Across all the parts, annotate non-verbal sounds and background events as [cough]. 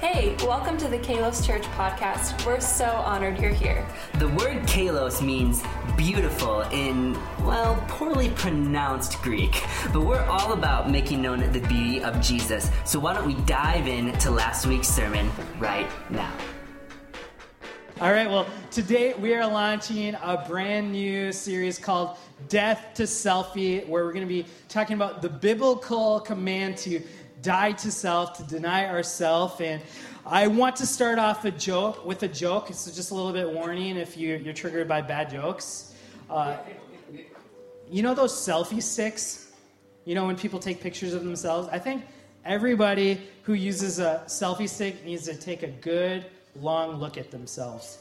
Hey, welcome to the Kalos Church podcast. We're so honored you're here. The word kalos means beautiful in, well, poorly pronounced Greek. But we're all about making known the beauty of Jesus. So why don't we dive into last week's sermon right now? All right, well, today we are launching a brand new series called Death to Selfie, where we're going to be talking about the biblical command to die to self, to deny ourself. And I want to start off a joke with a joke. So just a little bit warning if you, you're triggered by bad jokes. Uh, you know those selfie sticks? You know when people take pictures of themselves? I think everybody who uses a selfie stick needs to take a good long look at themselves.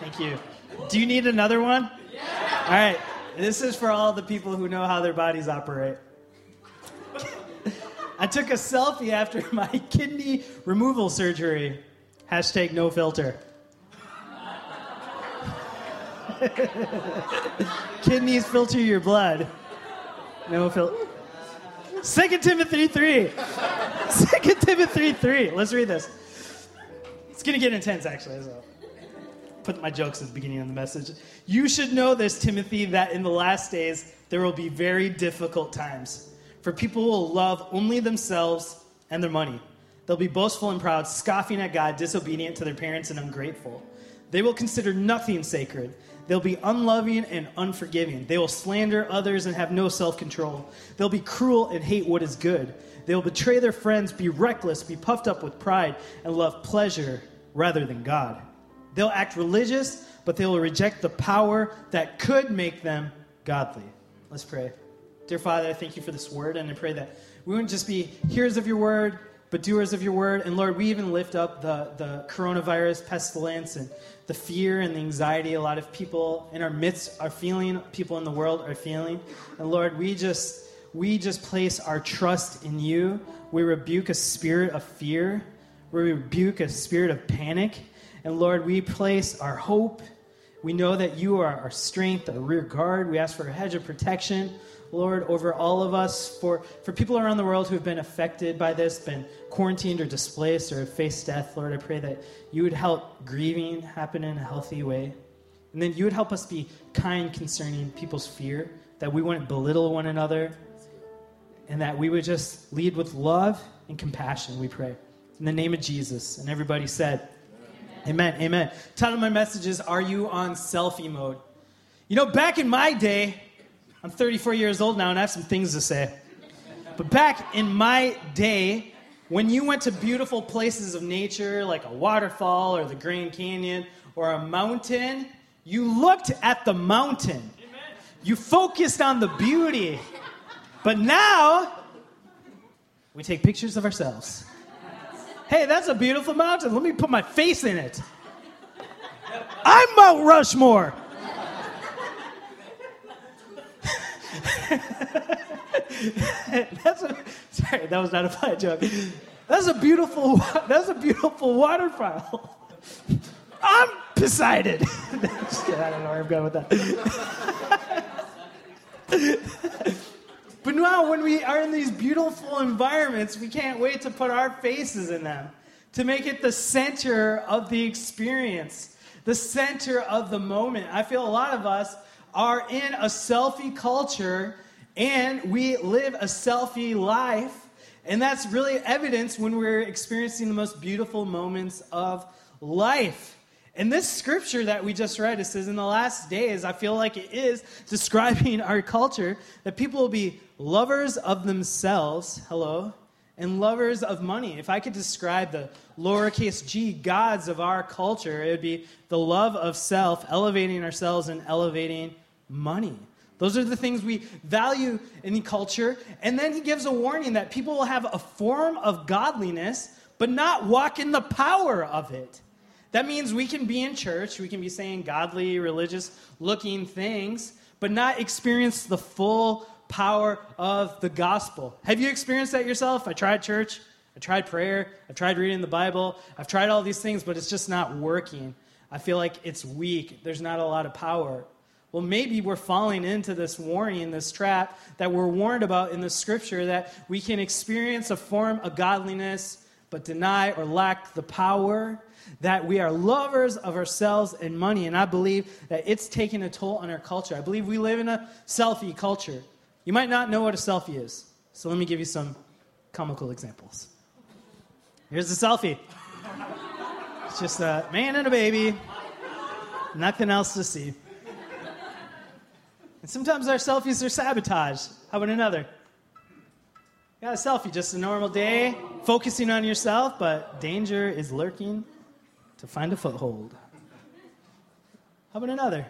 Thank you. Do you need another one? Yeah. All right. This is for all the people who know how their bodies operate. I took a selfie after [laughs] my kidney removal surgery. Hashtag no filter. [laughs] Kidneys filter your blood. No filter. Second Timothy 3. [laughs] Second Timothy 3. Let's read this. It's going to get intense, actually. So put my jokes at the beginning of the message. You should know this, Timothy, that in the last days there will be very difficult times. For people will love only themselves and their money. They'll be boastful and proud, scoffing at God, disobedient to their parents, and ungrateful. They will consider nothing sacred. They'll be unloving and unforgiving. They will slander others and have no self control. They'll be cruel and hate what is good. They will betray their friends, be reckless, be puffed up with pride, and love pleasure rather than God. They'll act religious, but they will reject the power that could make them godly. Let's pray. Dear Father, I thank you for this word, and I pray that we wouldn't just be hearers of your word, but doers of your word. And Lord, we even lift up the, the coronavirus pestilence and the fear and the anxiety a lot of people in our midst are feeling, people in the world are feeling. And Lord, we just we just place our trust in you. We rebuke a spirit of fear. We rebuke a spirit of panic. And Lord, we place our hope. We know that you are our strength, our rear guard. We ask for a hedge of protection, Lord, over all of us. For, for people around the world who have been affected by this, been quarantined or displaced or have faced death, Lord, I pray that you would help grieving happen in a healthy way. And then you would help us be kind concerning people's fear, that we wouldn't belittle one another, and that we would just lead with love and compassion, we pray. In the name of Jesus. And everybody said, Amen. Amen. Title of my message is Are You on Selfie Mode? You know, back in my day, I'm 34 years old now and I have some things to say. But back in my day, when you went to beautiful places of nature like a waterfall or the Grand Canyon or a mountain, you looked at the mountain. You focused on the beauty. But now, we take pictures of ourselves. Hey, that's a beautiful mountain. Let me put my face in it. I'm Mount Rushmore. that's a, sorry, that was not a funny joke. That's a beautiful. That's a beautiful waterfall. I'm Poseidon. [laughs] I don't know where I'm going with that. [laughs] But now, when we are in these beautiful environments, we can't wait to put our faces in them, to make it the center of the experience, the center of the moment. I feel a lot of us are in a selfie culture and we live a selfie life. And that's really evidence when we're experiencing the most beautiful moments of life. And this scripture that we just read, it says, In the last days, I feel like it is [laughs] describing our culture that people will be lovers of themselves, hello, and lovers of money. If I could describe the lowercase g gods of our culture, it would be the love of self, elevating ourselves, and elevating money. Those are the things we value in the culture. And then he gives a warning that people will have a form of godliness, but not walk in the power of it. That means we can be in church, we can be saying godly, religious looking things, but not experience the full power of the gospel. Have you experienced that yourself? I tried church, I tried prayer, I've tried reading the Bible, I've tried all these things, but it's just not working. I feel like it's weak. There's not a lot of power. well, maybe we're falling into this warning, this trap that we're warned about in the scripture that we can experience a form of godliness but deny or lack the power, that we are lovers of ourselves and money. And I believe that it's taking a toll on our culture. I believe we live in a selfie culture. You might not know what a selfie is, so let me give you some comical examples. Here's a selfie. It's just a man and a baby, nothing else to see. And sometimes our selfies are sabotaged. How about another? Got a selfie, just a normal day, focusing on yourself, but danger is lurking to find a foothold. How about another?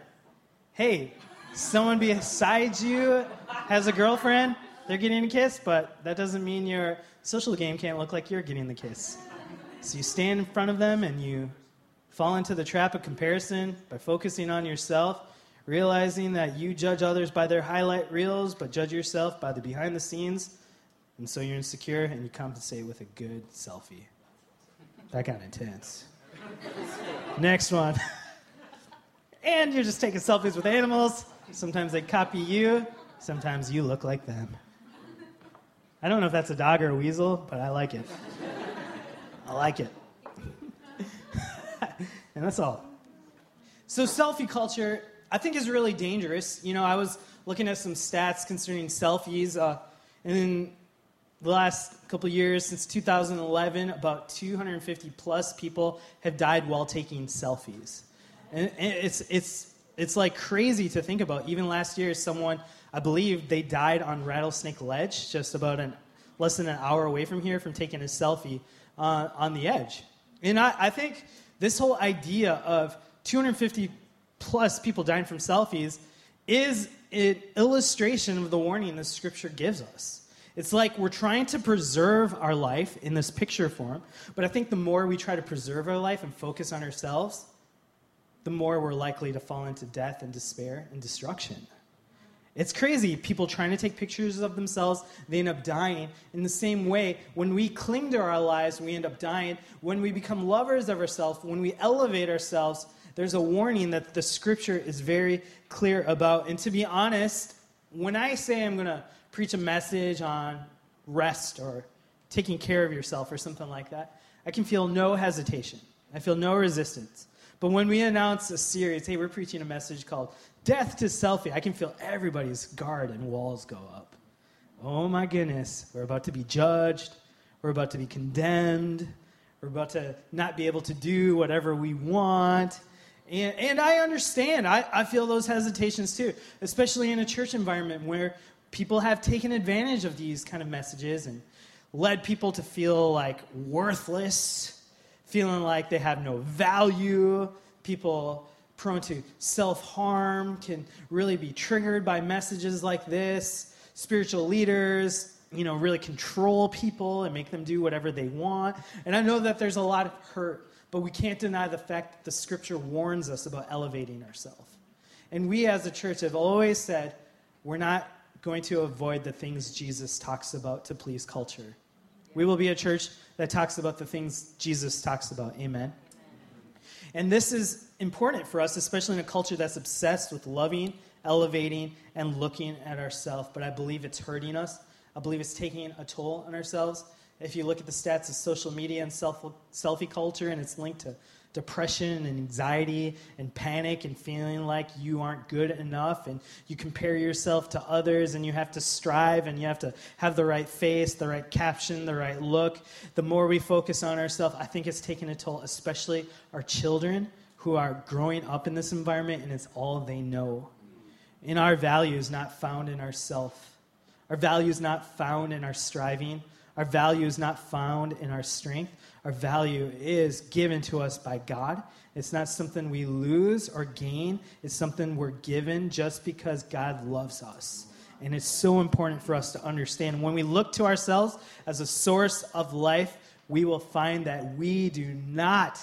Hey, someone beside you has a girlfriend, they're getting a kiss, but that doesn't mean your social game can't look like you're getting the kiss. So you stand in front of them and you fall into the trap of comparison by focusing on yourself realizing that you judge others by their highlight reels, but judge yourself by the behind the scenes. And so you're insecure and you compensate with a good selfie. That got intense. Next one. and you're just taking selfies with animals. Sometimes they copy you, sometimes you look like them. I don't know if that's a dog or a weasel, but I like it. I like it. [laughs] and that's all. So, selfie culture I think is really dangerous. You know, I was looking at some stats concerning selfies, uh, and the last couple years, since 2011, about 250 plus people have died while taking selfies. And it's, it's, it's like crazy to think about. Even last year, someone, I believe, they died on Rattlesnake Ledge, just about an, less than an hour away from here, from taking a selfie uh, on the edge. And I, I think this whole idea of 250 plus people dying from selfies is an illustration of the warning the scripture gives us. It's like we're trying to preserve our life in this picture form, but I think the more we try to preserve our life and focus on ourselves, the more we're likely to fall into death and despair and destruction. It's crazy. People trying to take pictures of themselves, they end up dying. In the same way, when we cling to our lives, we end up dying. When we become lovers of ourselves, when we elevate ourselves, there's a warning that the scripture is very clear about. And to be honest, when I say I'm going to preach a message on rest or taking care of yourself or something like that, I can feel no hesitation. I feel no resistance. But when we announce a series, hey, we're preaching a message called Death to Selfie, I can feel everybody's guard and walls go up. Oh my goodness, we're about to be judged, we're about to be condemned, we're about to not be able to do whatever we want. And, and I understand. I, I feel those hesitations too, especially in a church environment where people have taken advantage of these kind of messages and led people to feel like worthless, feeling like they have no value. People prone to self harm can really be triggered by messages like this. Spiritual leaders, you know, really control people and make them do whatever they want. And I know that there's a lot of hurt but we can't deny the fact that the scripture warns us about elevating ourselves. And we as a church have always said we're not going to avoid the things Jesus talks about to please culture. We will be a church that talks about the things Jesus talks about. Amen. And this is important for us, especially in a culture that's obsessed with loving, elevating, and looking at ourselves. But I believe it's hurting us. I believe it's taking a toll on ourselves. If you look at the stats of social media and self, selfie culture, and it's linked to depression and anxiety and panic and feeling like you aren't good enough and you compare yourself to others and you have to strive and you have to have the right face, the right caption, the right look. The more we focus on ourselves, I think it's taken a toll, especially our children who are growing up in this environment and it's all they know. And our value is not found in ourself. Our value is not found in our striving. Our value is not found in our strength. Our value is given to us by God. It's not something we lose or gain, it's something we're given just because God loves us. And it's so important for us to understand. When we look to ourselves as a source of life, we will find that we do not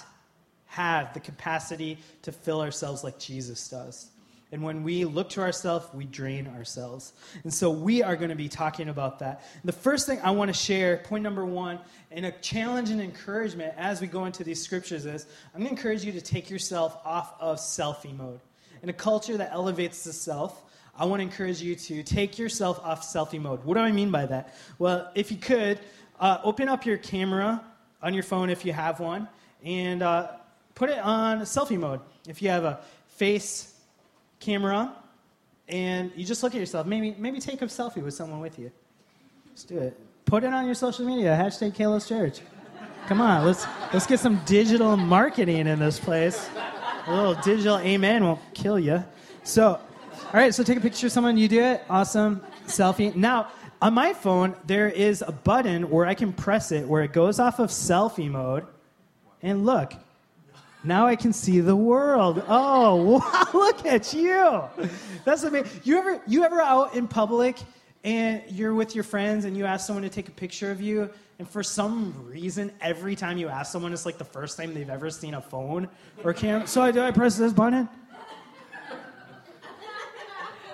have the capacity to fill ourselves like Jesus does. And when we look to ourselves, we drain ourselves. And so we are going to be talking about that. The first thing I want to share, point number one, and a challenge and encouragement as we go into these scriptures is I'm going to encourage you to take yourself off of selfie mode. in a culture that elevates the self, I want to encourage you to take yourself off selfie mode. What do I mean by that? Well, if you could, uh, open up your camera on your phone if you have one, and uh, put it on selfie mode. If you have a face camera, and you just look at yourself, maybe maybe take a selfie with someone with you. Let's do it. Put it on your social media. Hashtag Kalos Church. Come on, let's let's get some digital marketing in this place. A little digital amen won't kill you. So, all right, so take a picture of someone. You do it. Awesome. Selfie. Now, on my phone, there is a button where I can press it where it goes off of selfie mode. And look, now I can see the world. Oh, [laughs] wow, look at you. That's amazing. You ever you ever out in public and you're with your friends and you ask someone to take a picture of you and for some reason every time you ask someone it's like the first time they've ever seen a phone or camera. So I do I press this button?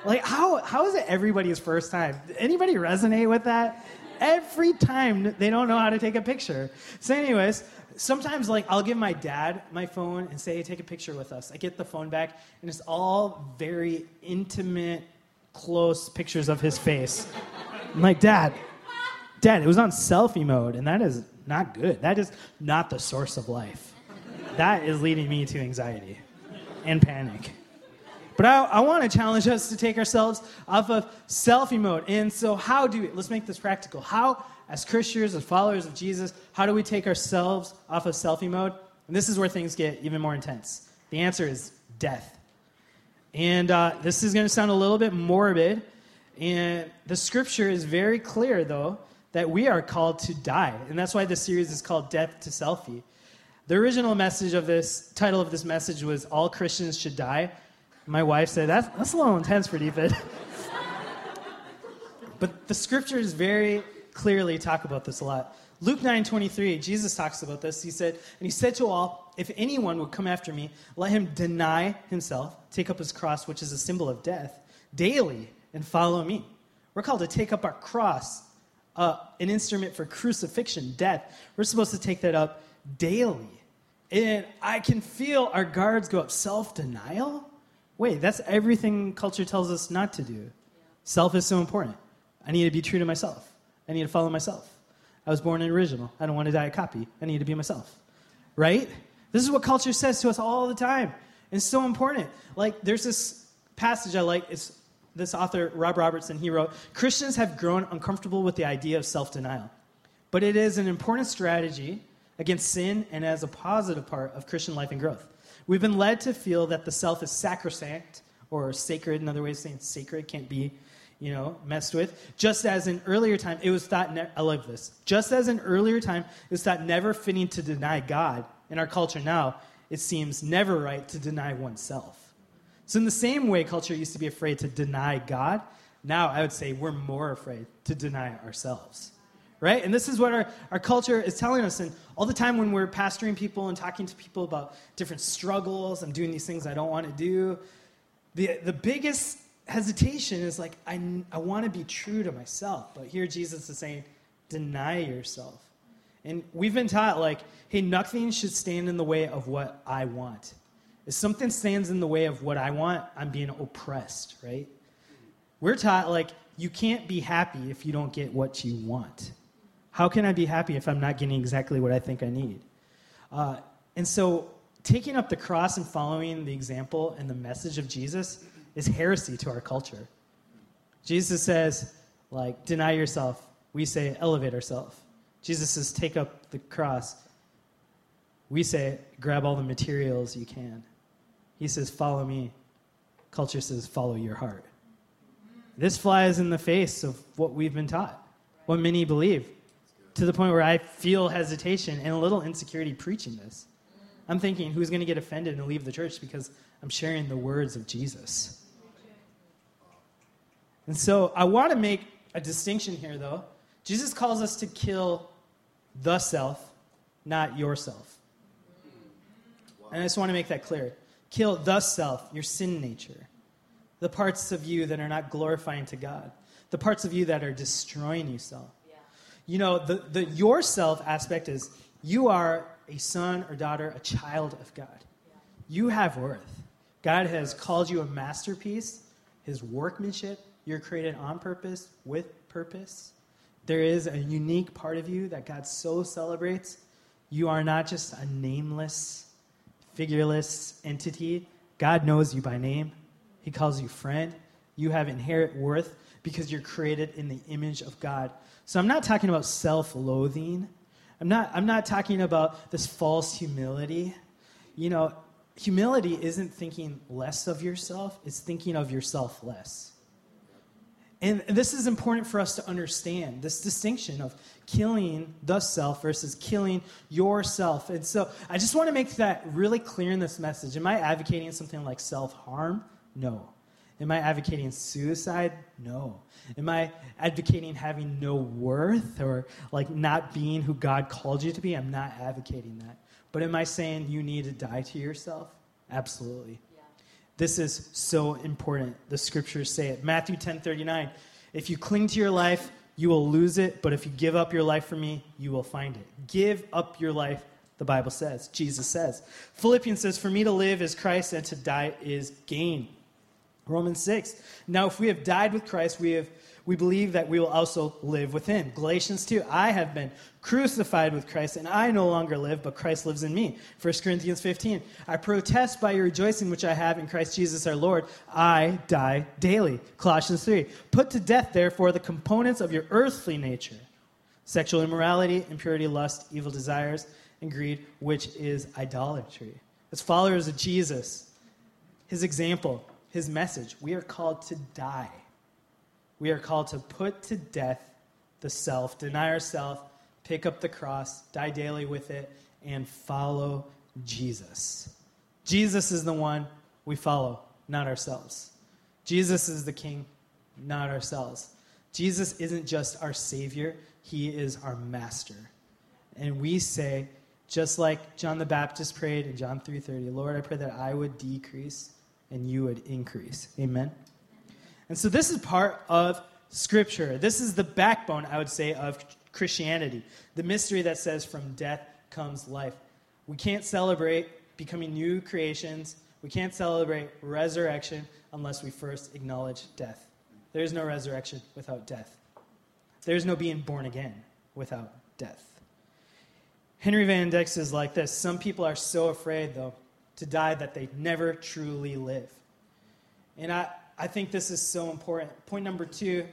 Like how how is it everybody's first time? Anybody resonate with that? Every time they don't know how to take a picture. So anyways, sometimes like I'll give my dad my phone and say, take a picture with us. I get the phone back and it's all very intimate, close pictures of his face. I'm like, Dad, Dad, it was on selfie mode, and that is not good. That is not the source of life. That is leading me to anxiety and panic. But I, I want to challenge us to take ourselves off of selfie mode. And so, how do we, let's make this practical. How, as Christians, as followers of Jesus, how do we take ourselves off of selfie mode? And this is where things get even more intense. The answer is death. And uh, this is going to sound a little bit morbid. And the scripture is very clear, though, that we are called to die. And that's why this series is called Death to Selfie. The original message of this, title of this message was All Christians Should Die. My wife said, That's, that's a little intense for David. [laughs] but the scripture is very clearly talk about this a lot. Luke 9 23, Jesus talks about this. He said, And he said to all, If anyone would come after me, let him deny himself, take up his cross, which is a symbol of death, daily, and follow me. We're called to take up our cross, uh, an instrument for crucifixion, death. We're supposed to take that up daily. And I can feel our guards go up. Self denial? Wait, that's everything culture tells us not to do. Self is so important. I need to be true to myself. I need to follow myself. I was born an original. I don't want to die a copy. I need to be myself. Right? This is what culture says to us all the time. It's so important. Like, there's this passage I like. It's this author, Rob Robertson, he wrote Christians have grown uncomfortable with the idea of self denial, but it is an important strategy against sin and as a positive part of Christian life and growth. We've been led to feel that the self is sacrosanct or sacred. Another way of saying sacred can't be, you know, messed with. Just as in earlier time, it was thought. Ne- I love this. Just as in earlier time, it was thought never fitting to deny God. In our culture now, it seems never right to deny oneself. So in the same way, culture used to be afraid to deny God. Now I would say we're more afraid to deny ourselves right? And this is what our, our culture is telling us. And all the time when we're pastoring people and talking to people about different struggles, I'm doing these things I don't want to do, the, the biggest hesitation is like, I, I want to be true to myself. But here Jesus is saying, deny yourself. And we've been taught, like, hey, nothing should stand in the way of what I want. If something stands in the way of what I want, I'm being oppressed, right? We're taught, like, you can't be happy if you don't get what you want. How can I be happy if I'm not getting exactly what I think I need? Uh, and so, taking up the cross and following the example and the message of Jesus is heresy to our culture. Jesus says, like, deny yourself. We say, elevate ourselves. Jesus says, take up the cross. We say, grab all the materials you can. He says, follow me. Culture says, follow your heart. This flies in the face of what we've been taught, what many believe to the point where I feel hesitation and a little insecurity preaching this. I'm thinking, who's going to get offended and leave the church because I'm sharing the words of Jesus? And so I want to make a distinction here, though. Jesus calls us to kill the self, not yourself. And I just want to make that clear. Kill the self, your sin nature, the parts of you that are not glorifying to God, the parts of you that are destroying yourself you know, the, the yourself aspect is you are a son or daughter, a child of God. You have worth. God has called you a masterpiece, his workmanship. You're created on purpose, with purpose. There is a unique part of you that God so celebrates. You are not just a nameless, figureless entity. God knows you by name. He calls you friend. You have inherent worth because you're created in the image of God. So I'm not talking about self loathing. I'm not, I'm not talking about this false humility. You know, humility isn't thinking less of yourself, it's thinking of yourself less. And this is important for us to understand this distinction of killing the self versus killing yourself. And so I just want to make that really clear in this message. Am I advocating something like self harm? No. Am I advocating suicide? No. Am I advocating having no worth or like not being who God called you to be? I'm not advocating that. But am I saying you need to die to yourself? Absolutely. This is so important. The scriptures say it. Matthew 10 39. If you cling to your life, you will lose it, but if you give up your life for me, you will find it. Give up your life, the Bible says. Jesus says. Philippians says, For me to live is Christ, and to die is gain. Romans 6. Now, if we have died with Christ, we, have, we believe that we will also live with him. Galatians 2. I have been crucified with Christ, and I no longer live, but Christ lives in me. 1 Corinthians 15. I protest by your rejoicing which I have in Christ Jesus our Lord. I die daily. Colossians 3. Put to death, therefore, the components of your earthly nature sexual immorality, impurity, lust, evil desires, and greed, which is idolatry. As followers of Jesus, his example, his message. We are called to die. We are called to put to death the self, deny ourselves, pick up the cross, die daily with it, and follow Jesus. Jesus is the one we follow, not ourselves. Jesus is the king, not ourselves. Jesus isn't just our Savior, He is our Master. And we say, just like John the Baptist prayed in John 3:30, Lord, I pray that I would decrease and you would increase. Amen? And so this is part of Scripture. This is the backbone, I would say, of Christianity. The mystery that says from death comes life. We can't celebrate becoming new creations. We can't celebrate resurrection unless we first acknowledge death. There is no resurrection without death. There is no being born again without death. Henry Van Dyke is like this Some people are so afraid, though, to die that they never truly live. And I, I think this is so important. Point number two,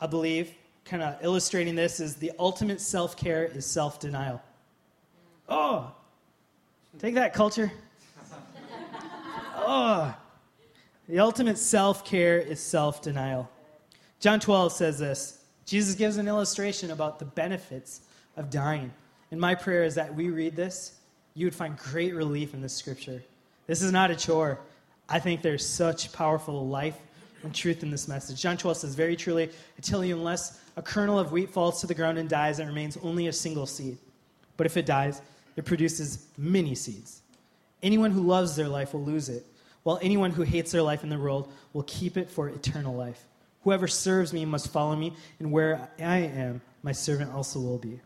I believe, kind of illustrating this, is the ultimate self care is self denial. Oh, take that, culture. [laughs] Oh, the ultimate self care is self denial. John 12 says this Jesus gives an illustration about the benefits of dying. And my prayer is that we read this you would find great relief in this scripture. This is not a chore. I think there's such powerful life and truth in this message. John 12 says, Very truly, I tell you, unless a kernel of wheat falls to the ground and dies, it remains only a single seed. But if it dies, it produces many seeds. Anyone who loves their life will lose it, while anyone who hates their life in the world will keep it for eternal life. Whoever serves me must follow me, and where I am, my servant also will be.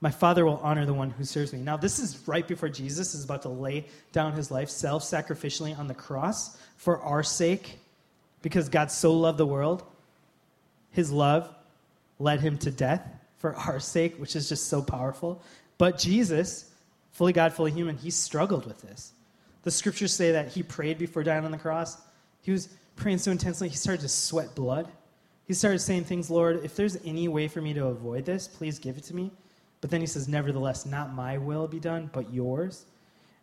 My Father will honor the one who serves me. Now, this is right before Jesus is about to lay down his life self sacrificially on the cross for our sake, because God so loved the world. His love led him to death for our sake, which is just so powerful. But Jesus, fully God, fully human, he struggled with this. The scriptures say that he prayed before dying on the cross. He was praying so intensely, he started to sweat blood. He started saying things, Lord, if there's any way for me to avoid this, please give it to me. But then he says, Nevertheless, not my will be done, but yours.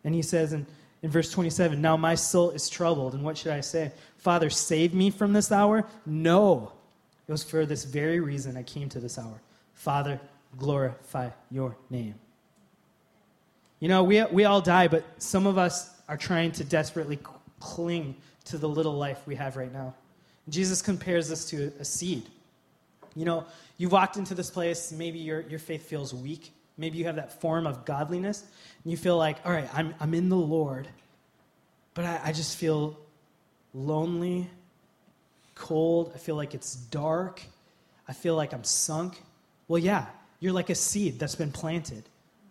And he says in, in verse 27, Now my soul is troubled, and what should I say? Father, save me from this hour? No. It was for this very reason I came to this hour. Father, glorify your name. You know, we, we all die, but some of us are trying to desperately cling to the little life we have right now. Jesus compares this to a seed. You know, you walked into this place, maybe your, your faith feels weak. Maybe you have that form of godliness, and you feel like, all right, I'm, I'm in the Lord, but I, I just feel lonely, cold. I feel like it's dark. I feel like I'm sunk. Well, yeah, you're like a seed that's been planted.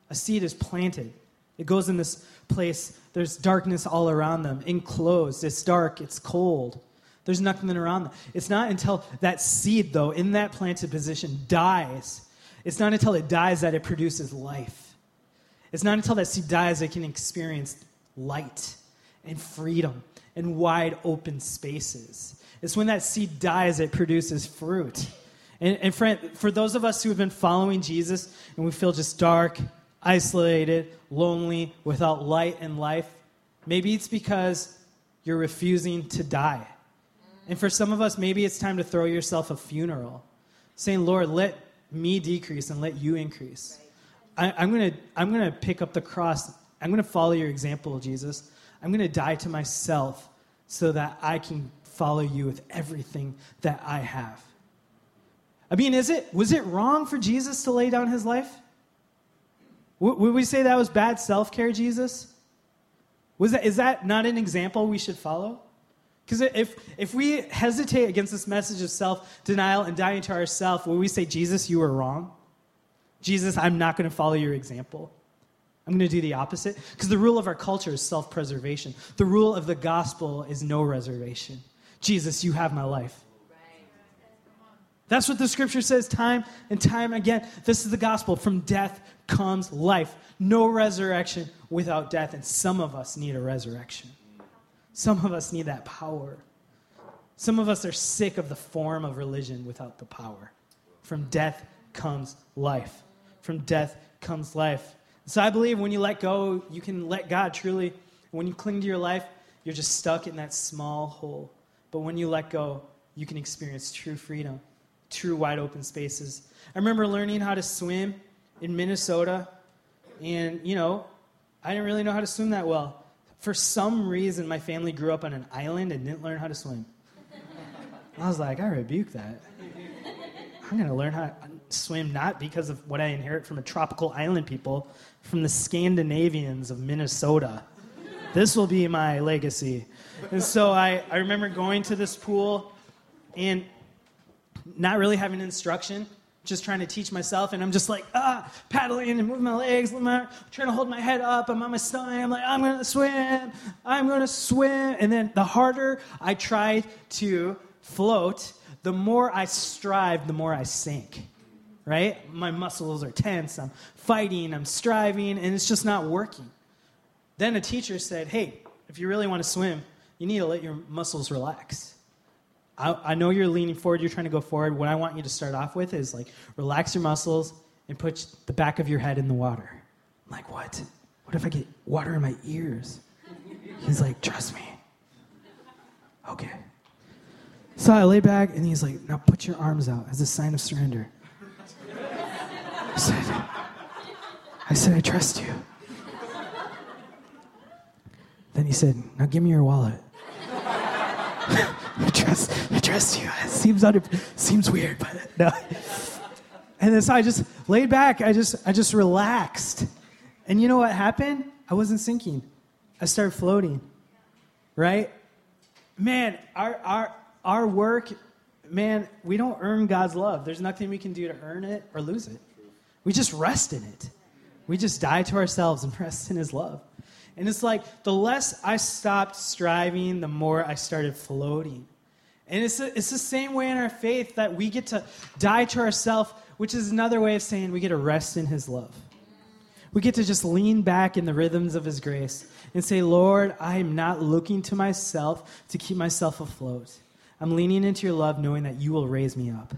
A seed is planted. It goes in this place, there's darkness all around them, enclosed. It's dark, it's cold. There's nothing around them. It's not until that seed, though, in that planted position dies, it's not until it dies that it produces life. It's not until that seed dies that it can experience light and freedom and wide open spaces. It's when that seed dies it produces fruit. And, and friend, for those of us who have been following Jesus and we feel just dark, isolated, lonely, without light and life, maybe it's because you're refusing to die. And for some of us, maybe it's time to throw yourself a funeral, saying, Lord, let me decrease and let you increase. I, I'm going to I'm to pick up the cross. I'm going to follow your example, Jesus. I'm going to die to myself so that I can follow you with everything that I have. I mean, is it was it wrong for Jesus to lay down his life? Would we say that was bad self-care, Jesus? Was that, is that not an example we should follow? Because if, if we hesitate against this message of self denial and dying to ourselves, will we say, Jesus, you were wrong? Jesus, I'm not going to follow your example. I'm going to do the opposite. Because the rule of our culture is self preservation, the rule of the gospel is no reservation. Jesus, you have my life. That's what the scripture says time and time again. This is the gospel. From death comes life. No resurrection without death. And some of us need a resurrection. Some of us need that power. Some of us are sick of the form of religion without the power. From death comes life. From death comes life. So I believe when you let go, you can let God truly. When you cling to your life, you're just stuck in that small hole. But when you let go, you can experience true freedom, true wide open spaces. I remember learning how to swim in Minnesota, and, you know, I didn't really know how to swim that well for some reason, my family grew up on an island and didn't learn how to swim. I was like, I rebuke that. I'm going to learn how to swim not because of what I inherit from a tropical island people, from the Scandinavians of Minnesota. This will be my legacy. And so I, I remember going to this pool and not really having instruction just trying to teach myself, and I'm just like, ah, paddling and moving my legs, trying to hold my head up. I'm on my stomach. I'm like, I'm going to swim. I'm going to swim. And then the harder I try to float, the more I strive, the more I sink. Right? My muscles are tense. I'm fighting. I'm striving, and it's just not working. Then a teacher said, hey, if you really want to swim, you need to let your muscles relax. I, I know you're leaning forward, you're trying to go forward. What I want you to start off with is like relax your muscles and put the back of your head in the water. I'm like, what? What if I get water in my ears? He's like, trust me. Okay. So I lay back and he's like, now put your arms out as a sign of surrender. I said, I said, I trust you. Then he said, now give me your wallet. [laughs] I trust, I trust you. It seems under, seems weird, but no. And then so I just laid back. I just, I just relaxed. And you know what happened? I wasn't sinking. I started floating. Right? Man, our, our, our work, man, we don't earn God's love. There's nothing we can do to earn it or lose it. We just rest in it. We just die to ourselves and [laughs] rest in His love. And it's like the less I stopped striving, the more I started floating. And it's, a, it's the same way in our faith that we get to die to ourselves, which is another way of saying we get to rest in His love. We get to just lean back in the rhythms of His grace and say, Lord, I am not looking to myself to keep myself afloat. I'm leaning into your love, knowing that you will raise me up.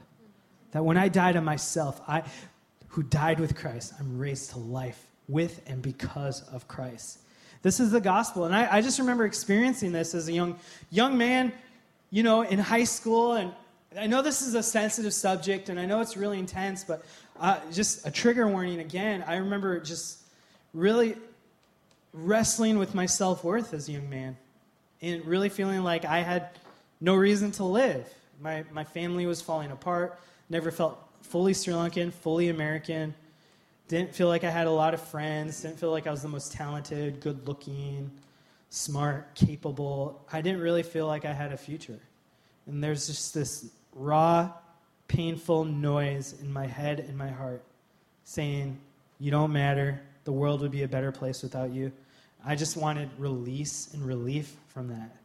That when I die to myself, I, who died with Christ, I'm raised to life with and because of Christ. This is the gospel. And I, I just remember experiencing this as a young, young man, you know, in high school. And I know this is a sensitive subject and I know it's really intense, but uh, just a trigger warning again. I remember just really wrestling with my self worth as a young man and really feeling like I had no reason to live. My, my family was falling apart, never felt fully Sri Lankan, fully American. Didn't feel like I had a lot of friends. Didn't feel like I was the most talented, good looking, smart, capable. I didn't really feel like I had a future. And there's just this raw, painful noise in my head and my heart saying, You don't matter. the world would be a better place without you. I just wanted release and relief from that.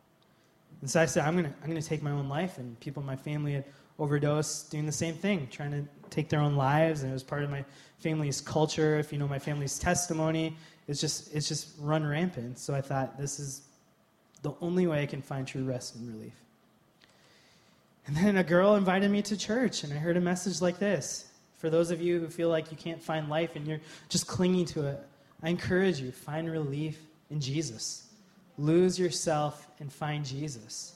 And so I said, I'm going to I'm going to take my own life. And people in my family had overdosed doing the same thing, trying to take their own lives. And it was part of my family's culture. If you know my family's testimony, it's just, it's just run rampant. So I thought, this is the only way I can find true rest and relief. And then a girl invited me to church, and I heard a message like this. For those of you who feel like you can't find life and you're just clinging to it, I encourage you find relief in Jesus. Lose yourself and find Jesus.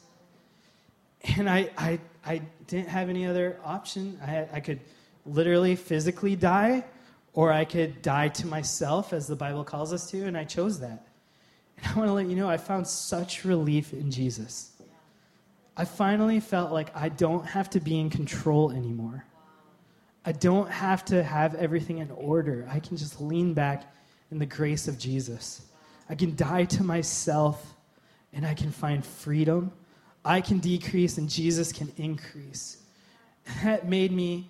And I, I, I didn't have any other option. I, I could literally physically die, or I could die to myself, as the Bible calls us to, and I chose that. And I want to let you know I found such relief in Jesus. I finally felt like I don't have to be in control anymore. I don't have to have everything in order. I can just lean back in the grace of Jesus. I can die to myself and I can find freedom. I can decrease and Jesus can increase. [laughs] That made me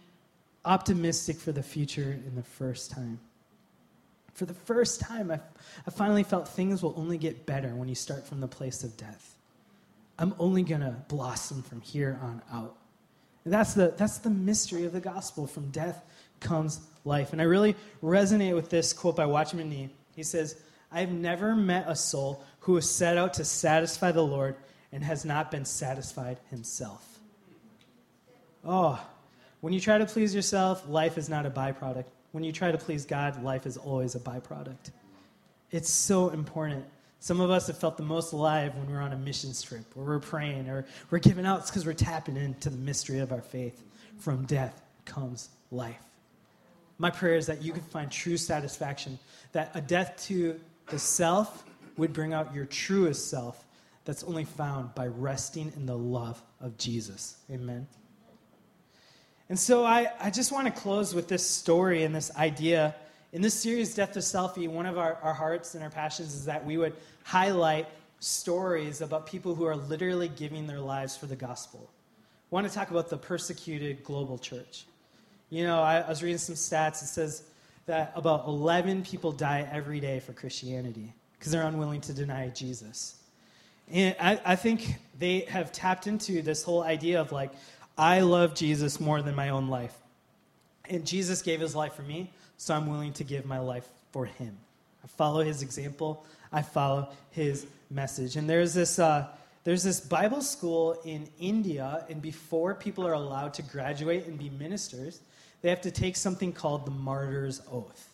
optimistic for the future in the first time. For the first time, I, I finally felt things will only get better when you start from the place of death. I'm only going to blossom from here on out. And that's the, that's the mystery of the gospel. From death comes life. And I really resonate with this quote by Watchman Nee. He says, I've never met a soul who has set out to satisfy the Lord and has not been satisfied himself. Oh, when you try to please yourself, life is not a byproduct. When you try to please God, life is always a byproduct. It's so important. Some of us have felt the most alive when we're on a mission trip, or we're praying, or we're giving out. It's because we're tapping into the mystery of our faith. From death comes life. My prayer is that you can find true satisfaction, that a death to the self would bring out your truest self that's only found by resting in the love of Jesus. Amen. And so I, I just want to close with this story and this idea. In this series, Death to Selfie, one of our, our hearts and our passions is that we would highlight stories about people who are literally giving their lives for the gospel. I want to talk about the persecuted global church. You know, I, I was reading some stats. It says that about 11 people die every day for Christianity because they're unwilling to deny Jesus. And I, I, think they have tapped into this whole idea of like, I love Jesus more than my own life. And Jesus gave his life for me, so I'm willing to give my life for him. I follow his example, I follow his message. And there's this, uh, there's this Bible school in India, and before people are allowed to graduate and be ministers, they have to take something called the martyr's oath,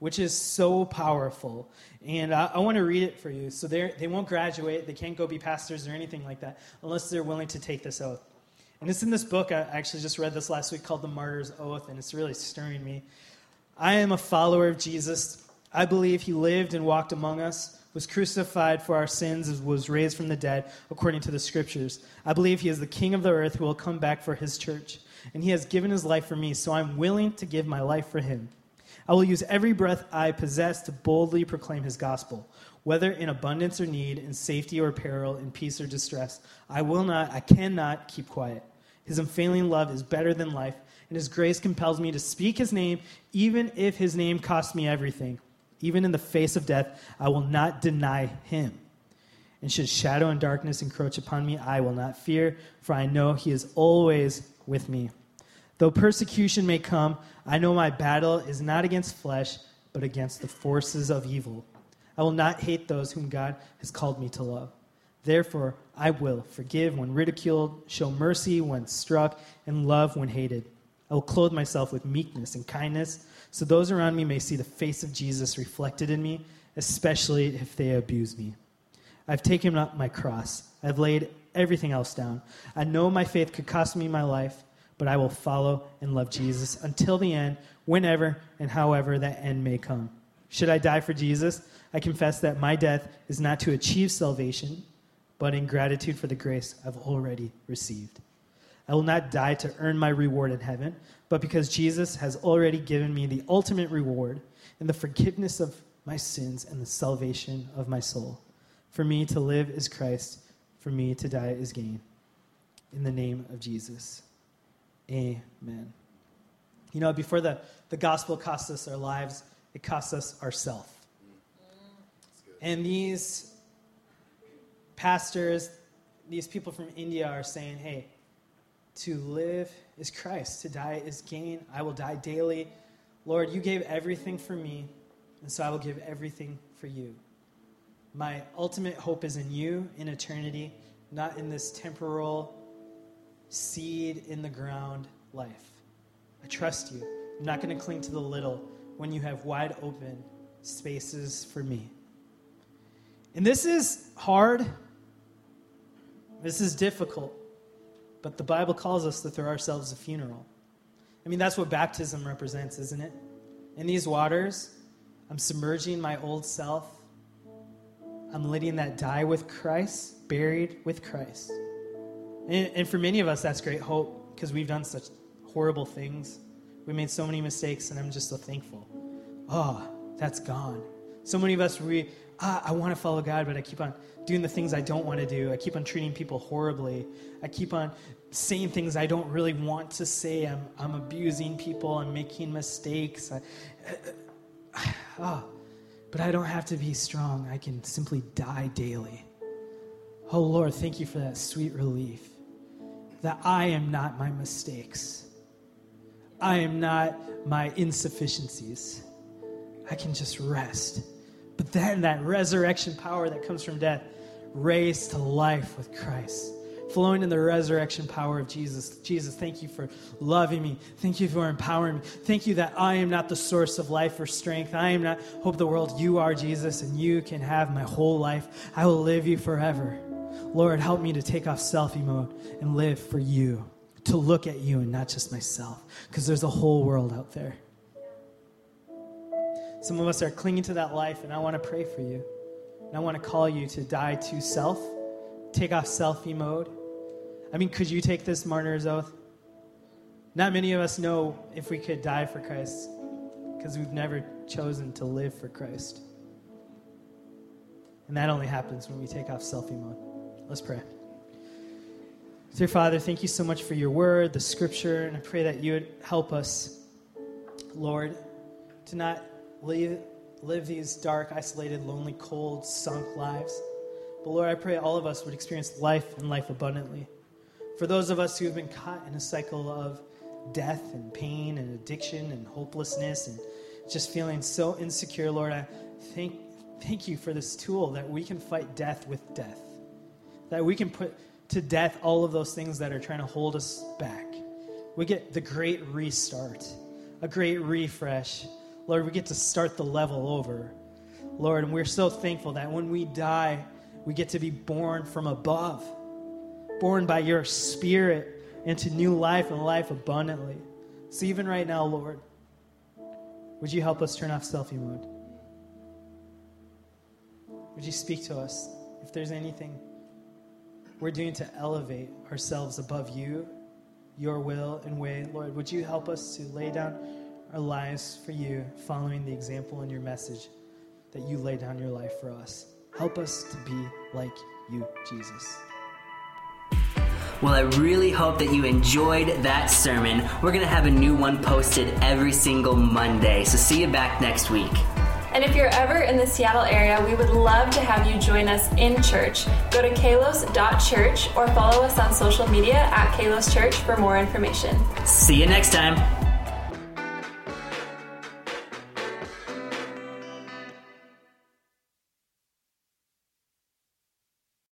which is so powerful. And I, I want to read it for you. So they won't graduate, they can't go be pastors or anything like that unless they're willing to take this oath. And it's in this book, I actually just read this last week called The Martyr's Oath, and it's really stirring me. I am a follower of Jesus. I believe he lived and walked among us was crucified for our sins and was raised from the dead according to the scriptures. I believe he is the king of the earth who will come back for his church and he has given his life for me, so I'm willing to give my life for him. I will use every breath I possess to boldly proclaim his gospel, whether in abundance or need, in safety or peril, in peace or distress. I will not, I cannot keep quiet. His unfailing love is better than life, and his grace compels me to speak his name, even if his name costs me everything. Even in the face of death, I will not deny him. And should shadow and darkness encroach upon me, I will not fear, for I know he is always with me. Though persecution may come, I know my battle is not against flesh, but against the forces of evil. I will not hate those whom God has called me to love. Therefore, I will forgive when ridiculed, show mercy when struck, and love when hated. I will clothe myself with meekness and kindness, so those around me may see the face of Jesus reflected in me, especially if they abuse me. I've taken up my cross. I've laid everything else down. I know my faith could cost me my life, but I will follow and love Jesus until the end, whenever and however that end may come. Should I die for Jesus, I confess that my death is not to achieve salvation, but in gratitude for the grace I've already received. I will not die to earn my reward in heaven, but because Jesus has already given me the ultimate reward in the forgiveness of my sins and the salvation of my soul. For me to live is Christ for me to die is gain. In the name of Jesus. Amen. You know, before the, the gospel cost us our lives, it costs us ourself. And these pastors, these people from India are saying, hey, to live is Christ, to die is gain. I will die daily. Lord, you gave everything for me, and so I will give everything for you. My ultimate hope is in you in eternity, not in this temporal seed in the ground life. I trust you. I'm not going to cling to the little when you have wide open spaces for me. And this is hard. This is difficult. But the Bible calls us to throw ourselves a funeral. I mean, that's what baptism represents, isn't it? In these waters, I'm submerging my old self. I'm letting that die with Christ, buried with Christ. And, and for many of us, that's great hope because we've done such horrible things. We made so many mistakes, and I'm just so thankful. Oh, that's gone. So many of us, we, ah, I want to follow God, but I keep on doing the things I don't want to do. I keep on treating people horribly. I keep on saying things I don't really want to say. I'm, I'm abusing people. I'm making mistakes. I, oh, [sighs] but I don't have to be strong. I can simply die daily. Oh, Lord, thank you for that sweet relief that I am not my mistakes. I am not my insufficiencies. I can just rest. But then that resurrection power that comes from death, raised to life with Christ, flowing in the resurrection power of Jesus. Jesus, thank you for loving me. Thank you for empowering me. Thank you that I am not the source of life or strength. I am not hope the world. You are Jesus, and you can have my whole life. I will live you forever. Lord, help me to take off selfie mode and live for you, to look at you and not just myself, because there's a whole world out there. Some of us are clinging to that life, and I want to pray for you. And I want to call you to die to self, take off selfie mode. I mean, could you take this martyr's oath? Not many of us know if we could die for Christ because we've never chosen to live for Christ. And that only happens when we take off selfie mode. Let's pray. Dear Father, thank you so much for your word, the scripture, and I pray that you would help us, Lord, to not live, live these dark, isolated, lonely, cold, sunk lives. But Lord, I pray all of us would experience life and life abundantly. For those of us who have been caught in a cycle of death and pain and addiction and hopelessness and just feeling so insecure, Lord, I thank, thank you for this tool that we can fight death with death. That we can put to death all of those things that are trying to hold us back. We get the great restart, a great refresh, Lord, we get to start the level over. Lord, and we're so thankful that when we die, we get to be born from above, born by your Spirit into new life and life abundantly. So, even right now, Lord, would you help us turn off selfie mode? Would you speak to us if there's anything we're doing to elevate ourselves above you, your will and way? Lord, would you help us to lay down our lives for you, following the example in your message that you lay down your life for us. Help us to be like you, Jesus. Well, I really hope that you enjoyed that sermon. We're going to have a new one posted every single Monday, so see you back next week. And if you're ever in the Seattle area, we would love to have you join us in church. Go to kalos.church or follow us on social media at Kalos Church for more information. See you next time.